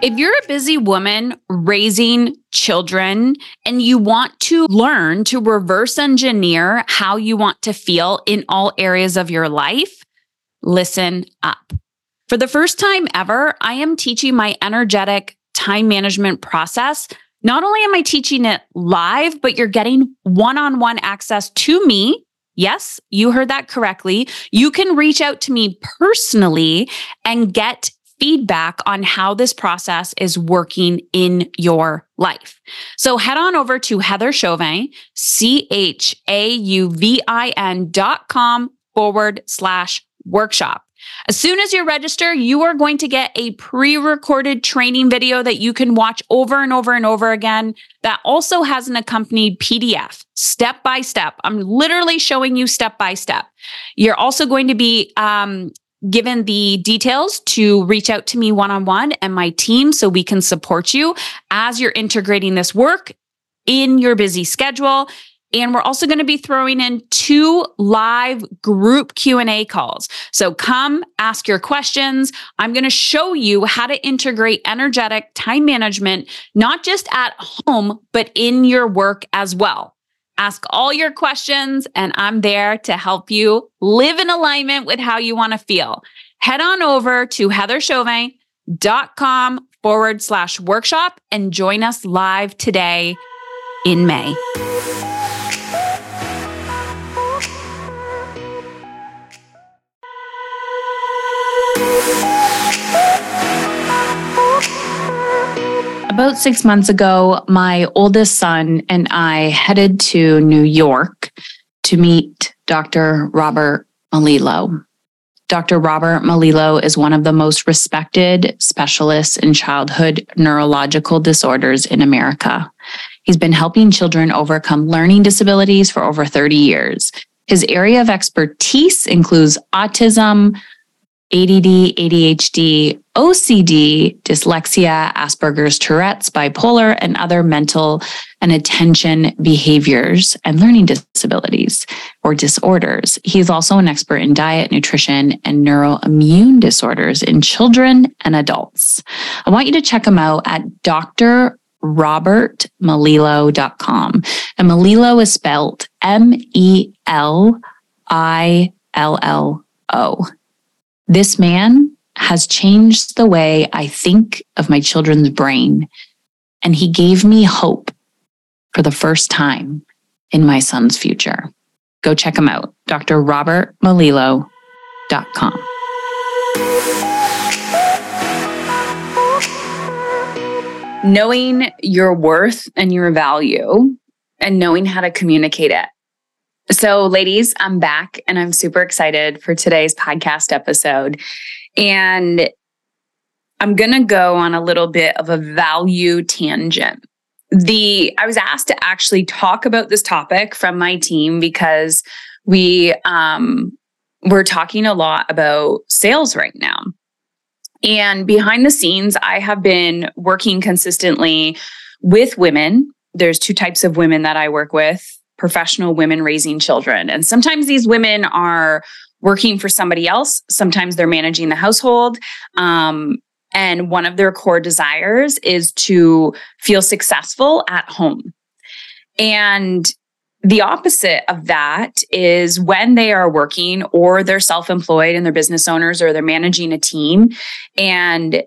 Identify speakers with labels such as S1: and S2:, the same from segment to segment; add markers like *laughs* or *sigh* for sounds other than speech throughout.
S1: If you're a busy woman raising children and you want to learn to reverse engineer how you want to feel in all areas of your life, listen up. For the first time ever, I am teaching my energetic time management process. Not only am I teaching it live, but you're getting one on one access to me. Yes, you heard that correctly. You can reach out to me personally and get feedback on how this process is working in your life. So head on over to Heather Chauvin, C H A U V I N dot com forward slash workshop. As soon as you register, you are going to get a pre recorded training video that you can watch over and over and over again. That also has an accompanied PDF, step by step. I'm literally showing you step by step. You're also going to be um, given the details to reach out to me one on one and my team so we can support you as you're integrating this work in your busy schedule. And we're also going to be throwing in two live group Q&A calls. So come ask your questions. I'm going to show you how to integrate energetic time management, not just at home, but in your work as well. Ask all your questions, and I'm there to help you live in alignment with how you want to feel. Head on over to heatherchauvin.com forward slash workshop and join us live today in May. About six months ago, my oldest son and I headed to New York to meet Dr. Robert Melillo. Dr. Robert Melillo is one of the most respected specialists in childhood neurological disorders in America. He's been helping children overcome learning disabilities for over 30 years. His area of expertise includes autism, ADD, ADHD, OCD, dyslexia, Asperger's, Tourette's, bipolar, and other mental and attention behaviors and learning disabilities or disorders. He's also an expert in diet, nutrition, and neuroimmune disorders in children and adults. I want you to check him out at drrobertmelillo.com. And Melillo is spelled M E L I L L O. This man has changed the way I think of my children's brain. And he gave me hope for the first time in my son's future. Go check him out, drrobertmelillo.com. Knowing your worth and your value and knowing how to communicate it. So, ladies, I'm back and I'm super excited for today's podcast episode. And I'm going to go on a little bit of a value tangent. The I was asked to actually talk about this topic from my team because we um we're talking a lot about sales right now. And behind the scenes, I have been working consistently with women. There's two types of women that I work with professional women raising children. And sometimes these women are working for somebody else, sometimes they're managing the household. Um, and one of their core desires is to feel successful at home. And the opposite of that is when they are working or they're self employed and they're business owners or they're managing a team and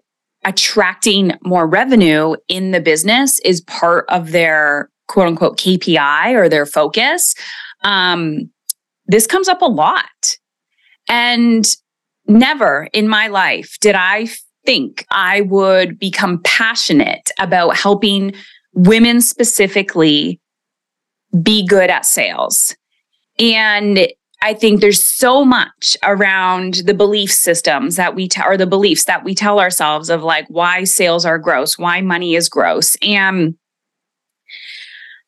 S1: attracting more revenue in the business is part of their quote unquote KPI or their focus, um, this comes up a lot. And never in my life did I think I would become passionate about helping women specifically be good at sales. And I think there's so much around the belief systems that we tell, or the beliefs that we tell ourselves of like why sales are gross, why money is gross. And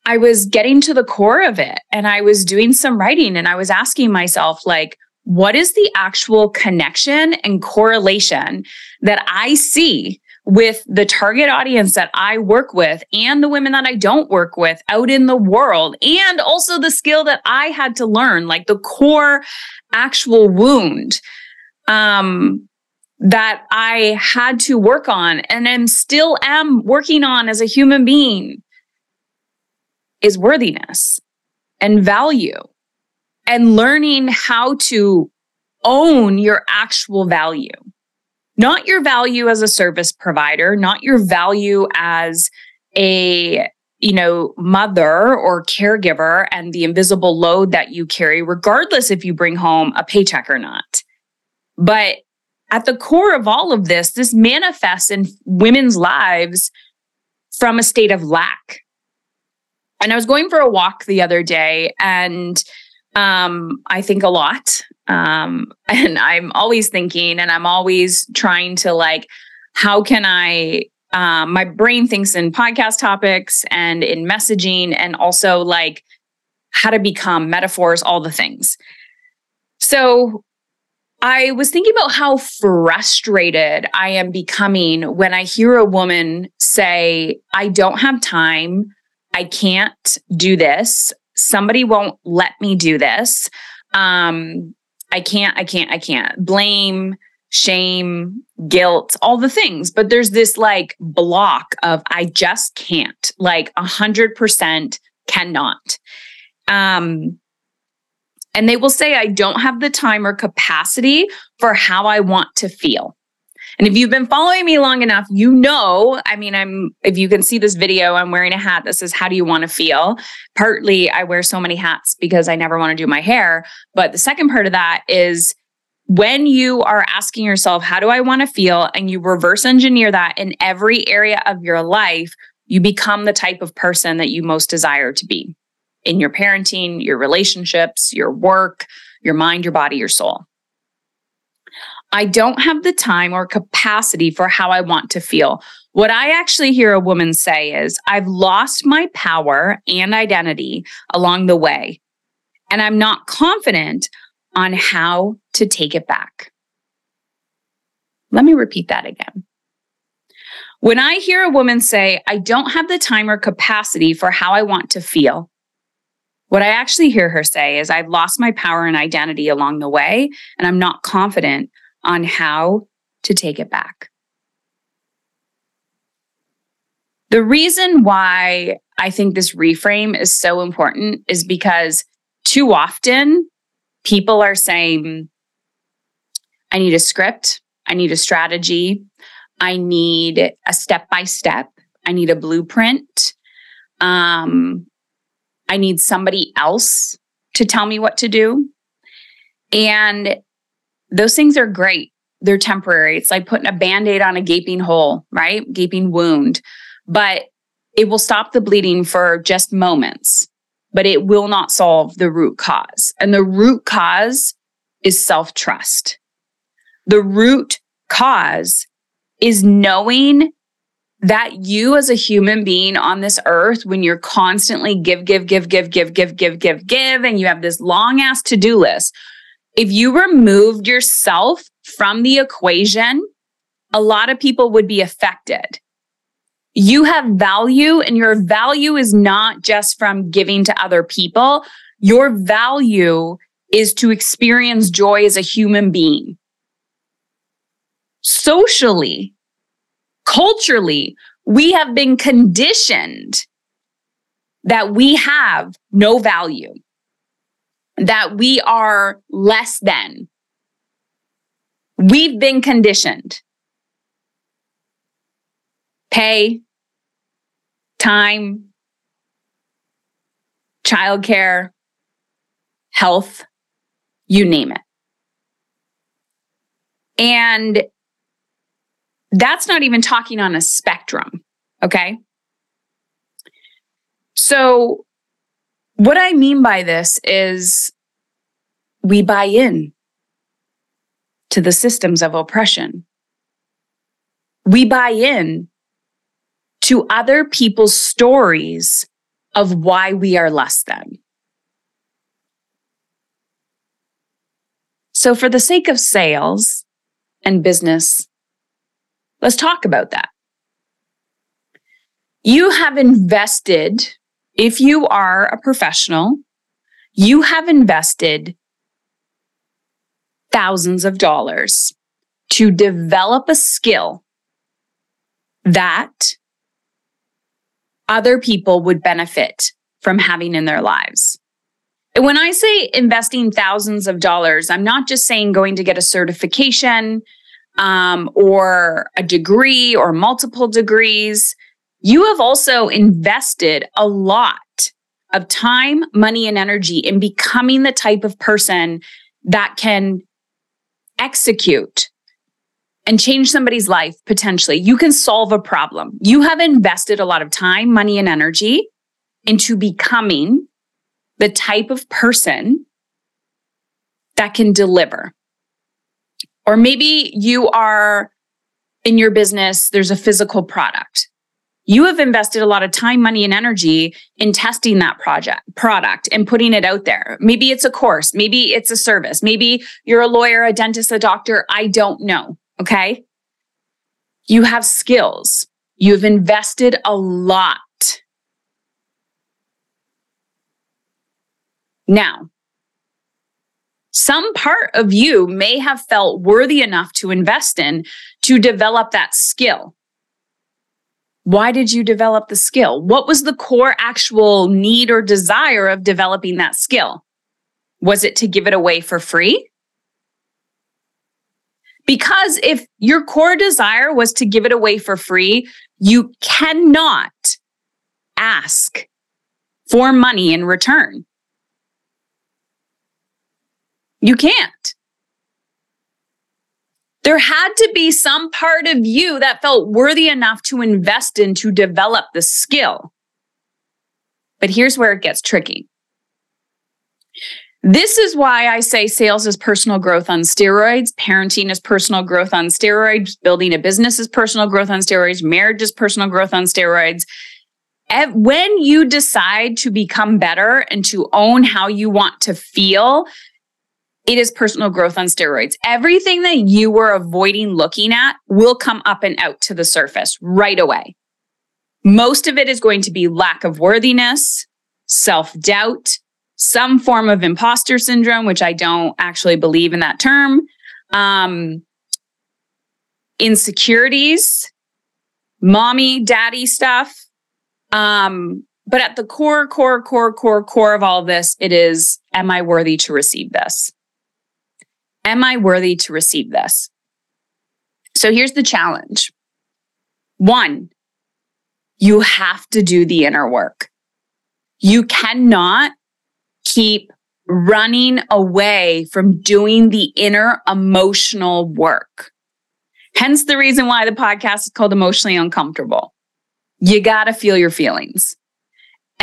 S1: I was getting to the core of it and I was doing some writing and I was asking myself, like, what is the actual connection and correlation that I see with the target audience that I work with and the women that I don't work with out in the world, and also the skill that I had to learn, like the core actual wound um, that I had to work on and then still am working on as a human being is worthiness and value and learning how to own your actual value. Not your value as a service provider, not your value as a you know, mother or caregiver and the invisible load that you carry, regardless if you bring home a paycheck or not. But at the core of all of this, this manifests in women's lives from a state of lack. And I was going for a walk the other day and um, I think a lot. Um, *laughs* and I'm always thinking and I'm always trying to like, how can I um, my brain thinks in podcast topics and in messaging and also like how to become metaphors, all the things. So I was thinking about how frustrated I am becoming when I hear a woman say, I don't have time. I can't do this. Somebody won't let me do this. Um, I can't, I can't, I can't. Blame, shame, guilt, all the things. But there's this like block of I just can't, like a hundred percent cannot. Um, and they will say, I don't have the time or capacity for how I want to feel. And if you've been following me long enough, you know, I mean, I'm, if you can see this video, I'm wearing a hat that says, How do you want to feel? Partly, I wear so many hats because I never want to do my hair. But the second part of that is, when you are asking yourself, how do I want to feel? And you reverse engineer that in every area of your life, you become the type of person that you most desire to be in your parenting, your relationships, your work, your mind, your body, your soul. I don't have the time or capacity for how I want to feel. What I actually hear a woman say is, I've lost my power and identity along the way, and I'm not confident on how to take it back. Let me repeat that again. When I hear a woman say, I don't have the time or capacity for how I want to feel, what I actually hear her say is, I've lost my power and identity along the way, and I'm not confident on how to take it back. The reason why I think this reframe is so important is because too often people are saying, I need a script, I need a strategy, I need a step by step, I need a blueprint. Um, I need somebody else to tell me what to do. And those things are great. They're temporary. It's like putting a band aid on a gaping hole, right? Gaping wound. But it will stop the bleeding for just moments but it will not solve the root cause. And the root cause is self trust. The root cause is knowing that you as a human being on this earth, when you're constantly give, give, give, give, give, give, give, give, give, and you have this long ass to do list, if you removed yourself from the equation, a lot of people would be affected you have value and your value is not just from giving to other people. Your value is to experience joy as a human being. Socially, culturally, we have been conditioned that we have no value, that we are less than. We've been conditioned pay, time, childcare, health, you name it. And that's not even talking on a spectrum. Okay. So, what I mean by this is we buy in to the systems of oppression. We buy in to other people's stories of why we are less than. So, for the sake of sales and business, let's talk about that. You have invested, if you are a professional, you have invested thousands of dollars to develop a skill that other people would benefit from having in their lives. When I say investing thousands of dollars, I'm not just saying going to get a certification um, or a degree or multiple degrees. You have also invested a lot of time, money, and energy in becoming the type of person that can execute and change somebody's life potentially. You can solve a problem. You have invested a lot of time, money, and energy into becoming the type of person that can deliver. Or maybe you are in your business, there's a physical product. You have invested a lot of time, money, and energy in testing that project product and putting it out there. Maybe it's a course, maybe it's a service, maybe you're a lawyer, a dentist, a doctor. I don't know. Okay. You have skills. You've invested a lot. Now, some part of you may have felt worthy enough to invest in to develop that skill. Why did you develop the skill? What was the core actual need or desire of developing that skill? Was it to give it away for free? Because if your core desire was to give it away for free, you cannot ask for money in return. You can't. There had to be some part of you that felt worthy enough to invest in to develop the skill. But here's where it gets tricky. This is why I say sales is personal growth on steroids, parenting is personal growth on steroids, building a business is personal growth on steroids, marriage is personal growth on steroids. When you decide to become better and to own how you want to feel, it is personal growth on steroids. Everything that you were avoiding looking at will come up and out to the surface right away. Most of it is going to be lack of worthiness, self doubt, some form of imposter syndrome, which I don't actually believe in that term, um, insecurities, mommy, daddy stuff. Um, but at the core, core, core, core, core of all this, it is, am I worthy to receive this? Am I worthy to receive this? So here's the challenge. One, you have to do the inner work. You cannot keep running away from doing the inner emotional work. Hence the reason why the podcast is called Emotionally Uncomfortable. You got to feel your feelings.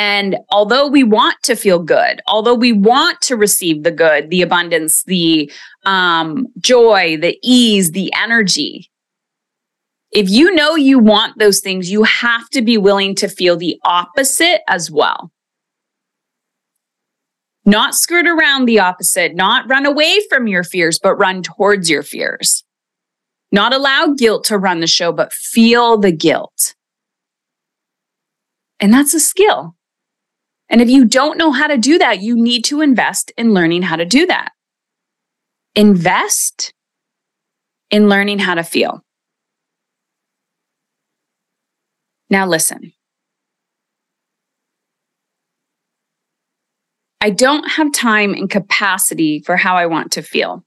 S1: And although we want to feel good, although we want to receive the good, the abundance, the um, joy, the ease, the energy, if you know you want those things, you have to be willing to feel the opposite as well not skirt around the opposite, not run away from your fears, but run towards your fears. Not allow guilt to run the show, but feel the guilt. And that's a skill. And if you don't know how to do that, you need to invest in learning how to do that. Invest in learning how to feel. Now, listen. I don't have time and capacity for how I want to feel.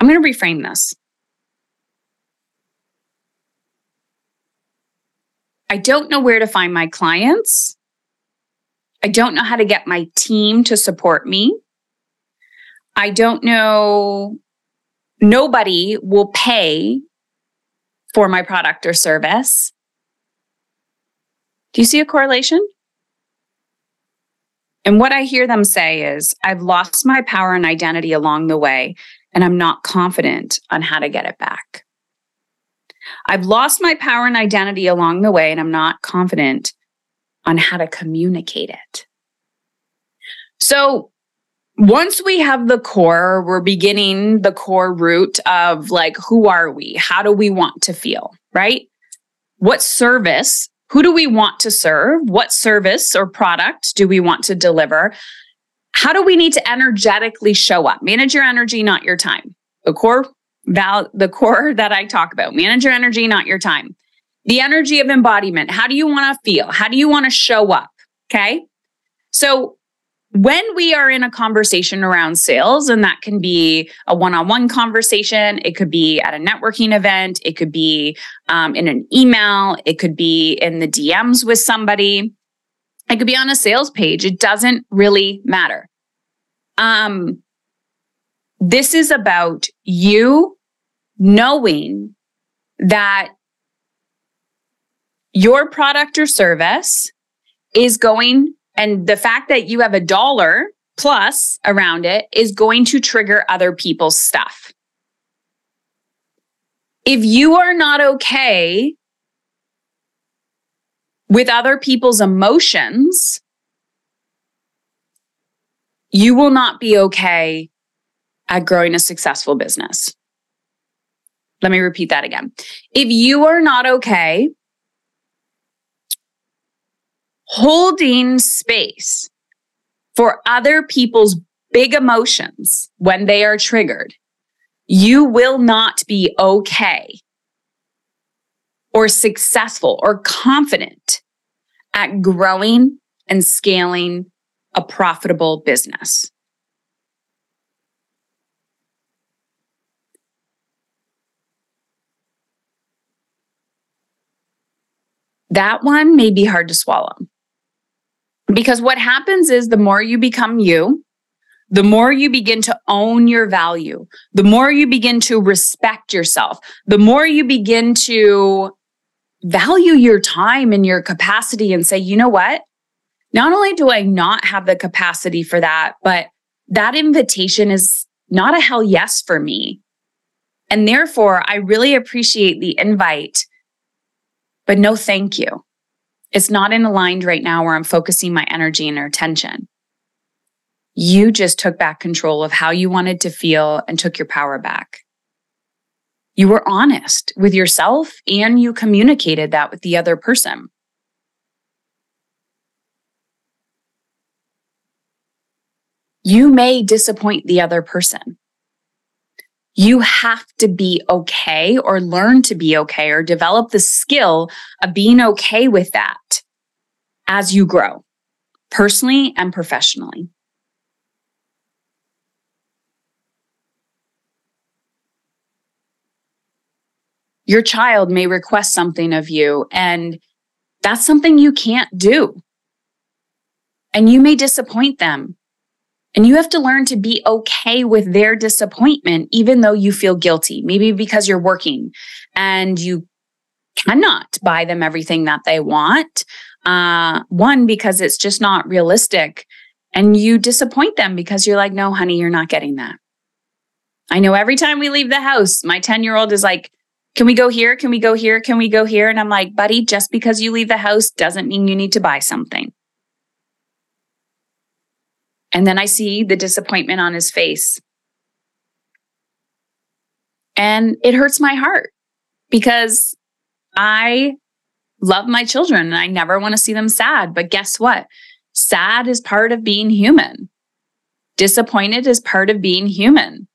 S1: I'm going to reframe this. I don't know where to find my clients. I don't know how to get my team to support me. I don't know, nobody will pay for my product or service. Do you see a correlation? And what I hear them say is, I've lost my power and identity along the way, and I'm not confident on how to get it back. I've lost my power and identity along the way, and I'm not confident on how to communicate it. So once we have the core, we're beginning the core root of like, who are we? How do we want to feel? Right? What service who do we want to serve? What service or product do we want to deliver? how do we need to energetically show up? Manage your energy, not your time. The core val, the core that I talk about. Manage your energy, not your time. The energy of embodiment. How do you want to feel? How do you want to show up? Okay. So when we are in a conversation around sales, and that can be a one on one conversation, it could be at a networking event, it could be um, in an email, it could be in the DMs with somebody, it could be on a sales page. It doesn't really matter. Um, this is about you knowing that your product or service is going and the fact that you have a dollar plus around it is going to trigger other people's stuff. If you are not okay with other people's emotions, you will not be okay at growing a successful business. Let me repeat that again. If you are not okay holding space for other people's big emotions when they are triggered, you will not be okay or successful or confident at growing and scaling a profitable business. That one may be hard to swallow. Because what happens is the more you become you, the more you begin to own your value, the more you begin to respect yourself, the more you begin to value your time and your capacity and say, you know what? Not only do I not have the capacity for that, but that invitation is not a hell yes for me. And therefore, I really appreciate the invite, but no thank you. It's not in aligned right now where I'm focusing my energy and attention. You just took back control of how you wanted to feel and took your power back. You were honest with yourself and you communicated that with the other person. You may disappoint the other person. You have to be okay or learn to be okay or develop the skill of being okay with that as you grow, personally and professionally. Your child may request something of you, and that's something you can't do. And you may disappoint them and you have to learn to be okay with their disappointment, even though you feel guilty. Maybe because you're working and you cannot buy them everything that they want. Uh, one, because it's just not realistic. And you disappoint them because you're like, no, honey, you're not getting that. I know every time we leave the house, my 10 year old is like, can we go here? Can we go here? Can we go here? And I'm like, buddy, just because you leave the house doesn't mean you need to buy something. And then I see the disappointment on his face. And it hurts my heart because I love my children and I never want to see them sad. But guess what? Sad is part of being human. Disappointed is part of being human.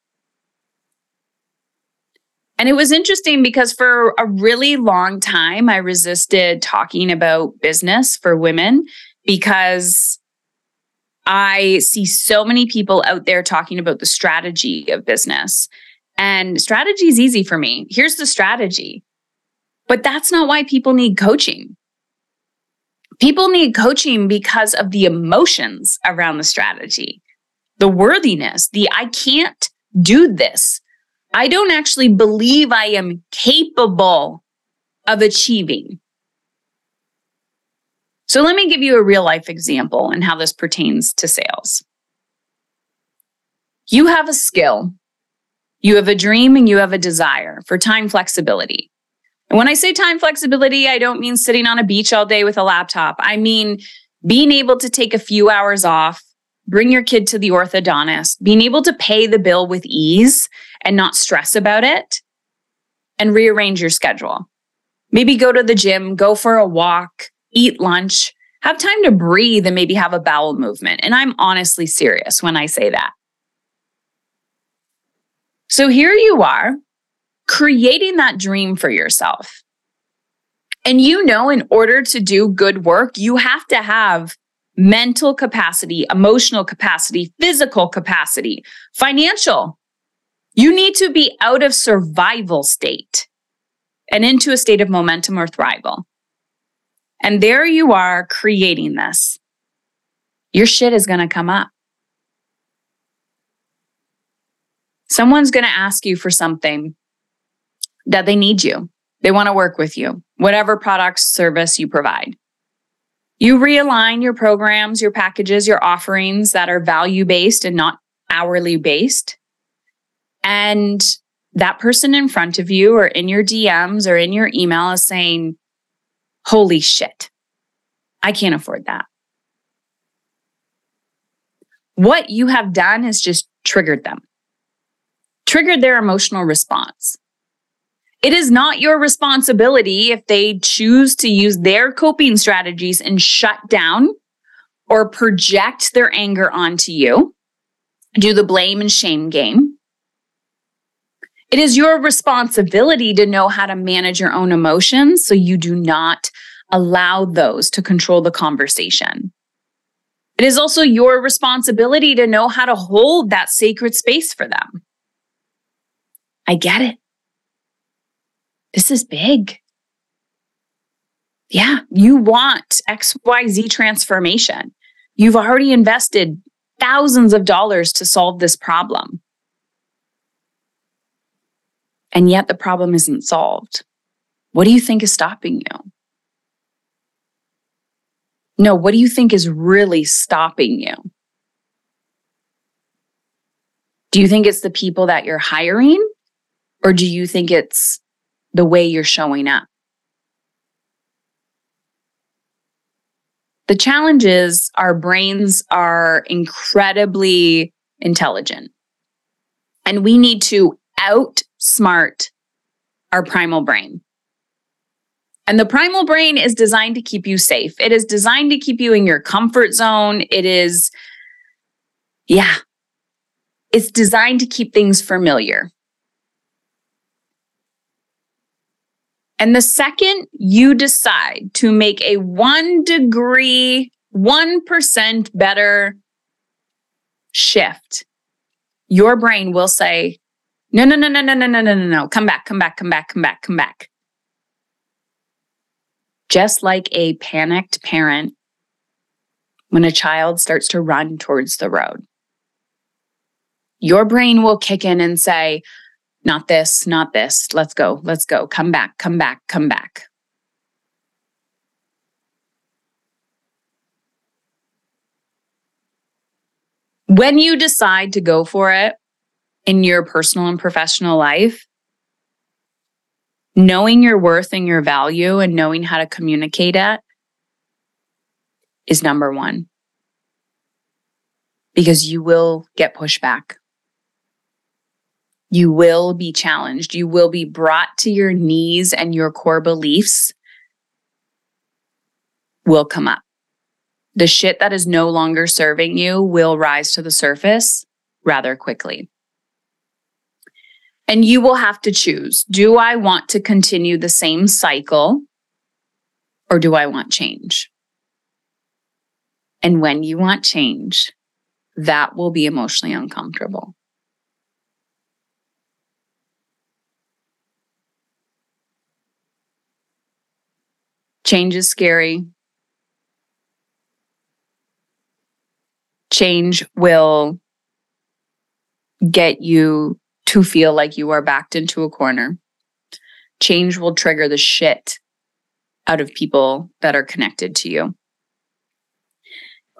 S1: And it was interesting because for a really long time, I resisted talking about business for women because I see so many people out there talking about the strategy of business. And strategy is easy for me. Here's the strategy. But that's not why people need coaching. People need coaching because of the emotions around the strategy, the worthiness, the I can't do this. I don't actually believe I am capable of achieving. So let me give you a real life example and how this pertains to sales. You have a skill, you have a dream, and you have a desire for time flexibility. And when I say time flexibility, I don't mean sitting on a beach all day with a laptop. I mean being able to take a few hours off, bring your kid to the orthodontist, being able to pay the bill with ease and not stress about it, and rearrange your schedule. Maybe go to the gym, go for a walk, eat lunch, Have time to breathe and maybe have a bowel movement. And I'm honestly serious when I say that. So here you are creating that dream for yourself. And you know, in order to do good work, you have to have mental capacity, emotional capacity, physical capacity, financial. You need to be out of survival state and into a state of momentum or thrival. And there you are creating this. Your shit is going to come up. Someone's going to ask you for something that they need you. They want to work with you, whatever product service you provide. You realign your programs, your packages, your offerings that are value based and not hourly based. And that person in front of you or in your DMs or in your email is saying, Holy shit, I can't afford that. What you have done has just triggered them, triggered their emotional response. It is not your responsibility if they choose to use their coping strategies and shut down or project their anger onto you, do the blame and shame game. It is your responsibility to know how to manage your own emotions so you do not allow those to control the conversation. It is also your responsibility to know how to hold that sacred space for them. I get it. This is big. Yeah, you want XYZ transformation. You've already invested thousands of dollars to solve this problem. And yet the problem isn't solved. What do you think is stopping you? No, what do you think is really stopping you? Do you think it's the people that you're hiring? Or do you think it's the way you're showing up. The challenge is our brains are incredibly intelligent and we need to outsmart our primal brain. And the primal brain is designed to keep you safe. It is designed to keep you in your comfort zone. It is, yeah, it's designed to keep things familiar. And the second you decide to make a one degree, 1% better shift, your brain will say, no, no, no, no, no, no, no, no, no, no. Come back, come back, come back, come back, come back. Just like a panicked parent when a child starts to run towards the road. Your brain will kick in and say, not this, not this. Let's go, let's go. Come back, come back, come back. When you decide to go for it in your personal and professional life, knowing your worth and your value and knowing how to communicate it is number one. Because you will get pushback. You will be challenged. You will be brought to your knees, and your core beliefs will come up. The shit that is no longer serving you will rise to the surface rather quickly. And you will have to choose do I want to continue the same cycle or do I want change? And when you want change, that will be emotionally uncomfortable. Change is scary. Change will get you to feel like you are backed into a corner. Change will trigger the shit out of people that are connected to you.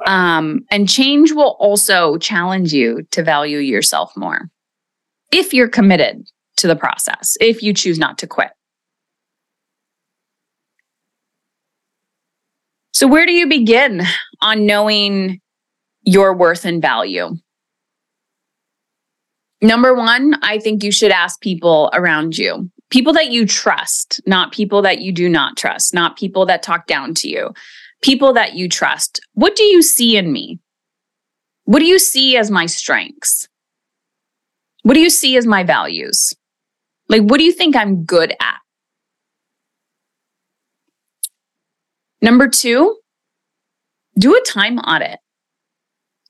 S1: Um, and change will also challenge you to value yourself more if you're committed to the process, if you choose not to quit. So, where do you begin on knowing your worth and value? Number one, I think you should ask people around you, people that you trust, not people that you do not trust, not people that talk down to you, people that you trust. What do you see in me? What do you see as my strengths? What do you see as my values? Like, what do you think I'm good at? Number two, do a time audit.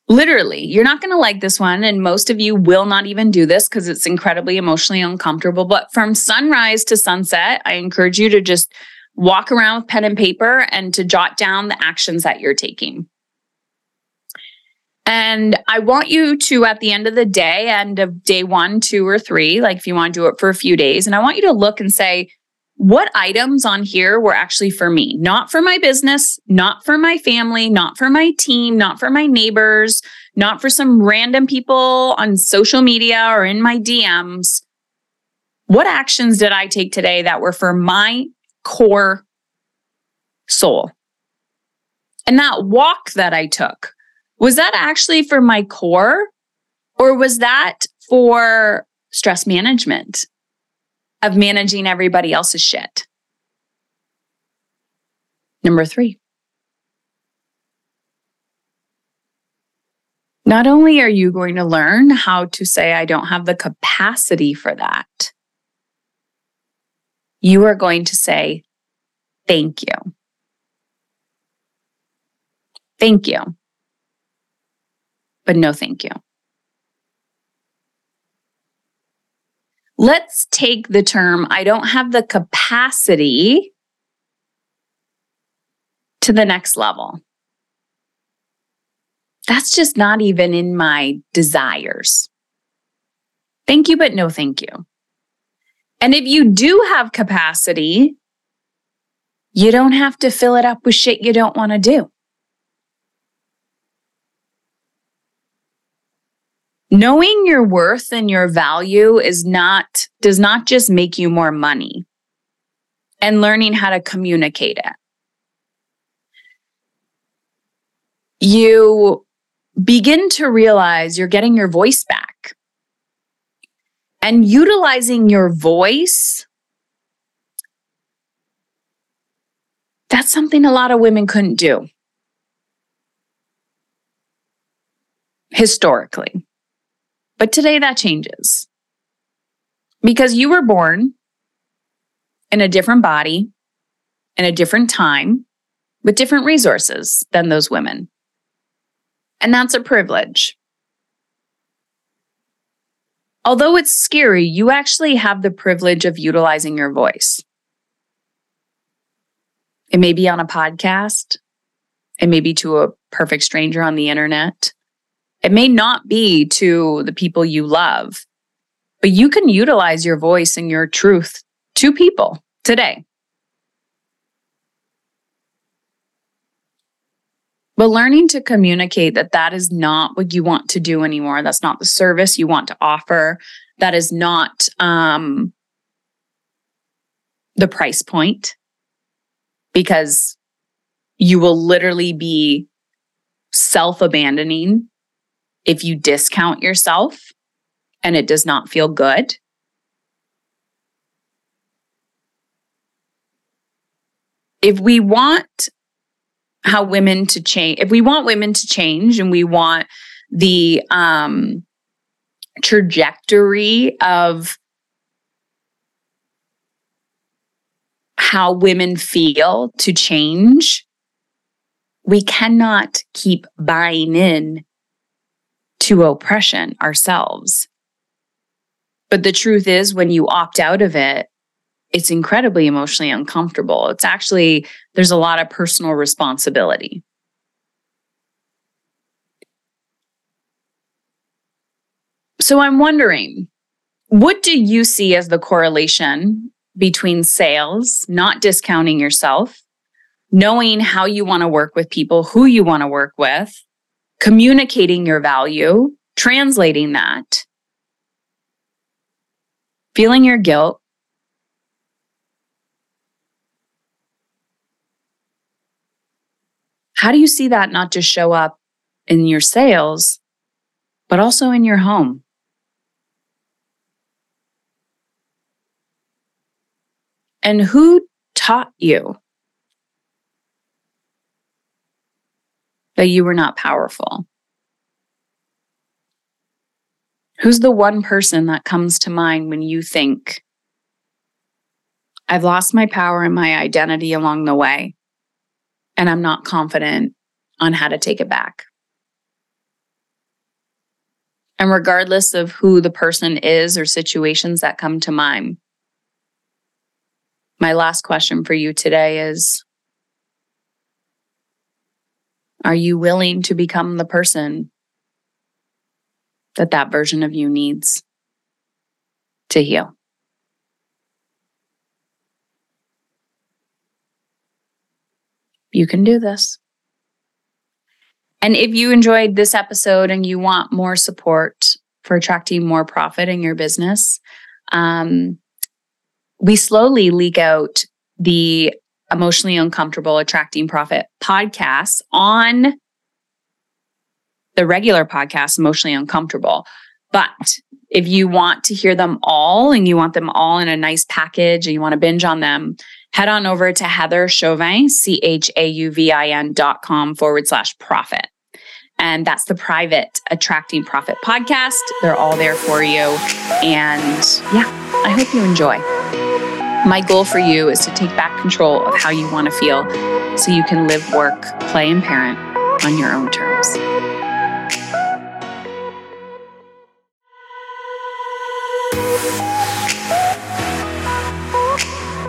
S1: Literally, you're not going to like this one. And most of you will not even do this because it's incredibly emotionally uncomfortable. But from sunrise to sunset, I encourage you to just walk around with pen and paper and to jot down the actions that you're taking. And I want you to, at the end of the day, end of day one, two, or three, like if you want to do it for a few days, and I want you to look and say, what items on here were actually for me, not for my business, not for my family, not for my team, not for my neighbors, not for some random people on social media or in my DMs. What actions did I take today that were for my core soul? And that walk that I took, was that actually for my core or was that for stress management? Of managing everybody else's shit. Number three. Not only are you going to learn how to say, I don't have the capacity for that, you are going to say, Thank you. Thank you. But no, thank you. Let's take the term, I don't have the capacity to the next level. That's just not even in my desires. Thank you, but no thank you. And if you do have capacity, you don't have to fill it up with shit you don't want to do. Knowing your worth and your value is not does not just make you more money and learning how to communicate it. You begin to realize you're getting your voice back and utilizing your voice that's something a lot of women couldn't do. Historically but today that changes because you were born in a different body, in a different time, with different resources than those women. And that's a privilege. Although it's scary, you actually have the privilege of utilizing your voice. It may be on a podcast, it may be to a perfect stranger on the internet, it may not be to the people you love, but you can utilize your voice and your truth to people today. But learning to communicate that that is not what you want to do anymore. That's not the service you want to offer. That is not um, the price point because you will literally be self abandoning if you discount yourself and it does not feel good, if we want how women to change, if we want women to change and we want the um, trajectory of how women feel to change, we cannot keep buying in to oppression ourselves. But the truth is, when you opt out of it, it's incredibly emotionally uncomfortable. It's actually, there's a lot of personal responsibility. So I'm wondering, what do you see as the correlation between sales, not discounting yourself, knowing how you want to work with people, who you want to work with, communicating your value, translating that, feeling your guilt. How do you see that not just show up in your sales, but also in your home? And who taught you that you were not powerful? Who's the one person that comes to mind when you think, I've lost my power and my identity along the way, and I'm not confident on how to take it back? And regardless of who the person is or situations that come to mind, my last question for you today is Are you willing to become the person that that version of you needs to heal? You can do this. And if you enjoyed this episode and you want more support for attracting more profit in your business, um, we slowly leak out the emotionally uncomfortable attracting profit podcasts on the regular podcast, emotionally uncomfortable. But if you want to hear them all and you want them all in a nice package and you want to binge on them, head on over to Heather Chauvin, C H A U V I N dot com forward slash profit. And that's the private Attracting Profit podcast. They're all there for you. And yeah, I hope you enjoy. My goal for you is to take back control of how you want to feel so you can live, work, play, and parent on your own terms.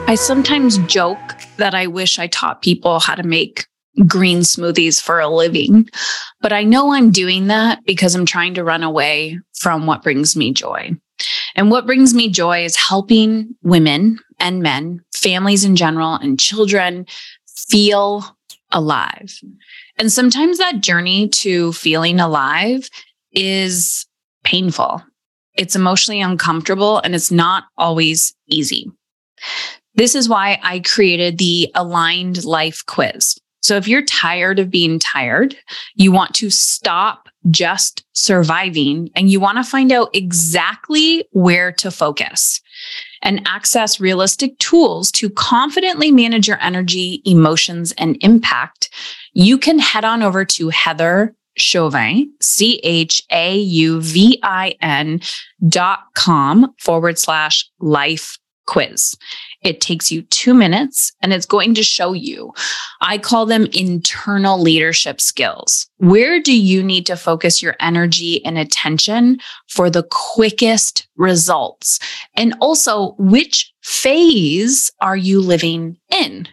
S1: I sometimes joke that I wish I taught people how to make green smoothies for a living, but I know I'm doing that because I'm trying to run away from what brings me joy. And what brings me joy is helping women and men, families in general, and children feel alive. And sometimes that journey to feeling alive is painful. It's emotionally uncomfortable and it's not always easy. This is why I created the Aligned Life Quiz. So if you're tired of being tired, you want to stop just surviving and you want to find out exactly where to focus and access realistic tools to confidently manage your energy, emotions, and impact, you can head on over to Heather Chauvin, C H A U V I N dot com forward slash life quiz. It takes you two minutes and it's going to show you. I call them internal leadership skills. Where do you need to focus your energy and attention for the quickest results? And also, which phase are you living in?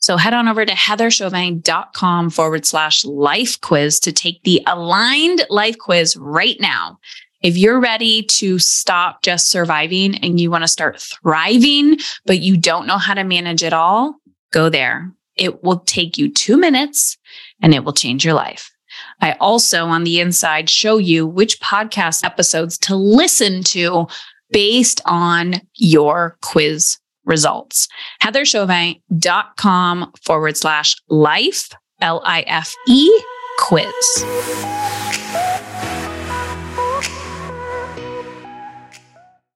S1: So head on over to heatherchauvin.com forward slash life quiz to take the aligned life quiz right now. If you're ready to stop just surviving and you want to start thriving, but you don't know how to manage it all, go there. It will take you two minutes and it will change your life. I also on the inside show you which podcast episodes to listen to based on your quiz results. HeatherChauvin.com forward slash life, L I F E quiz.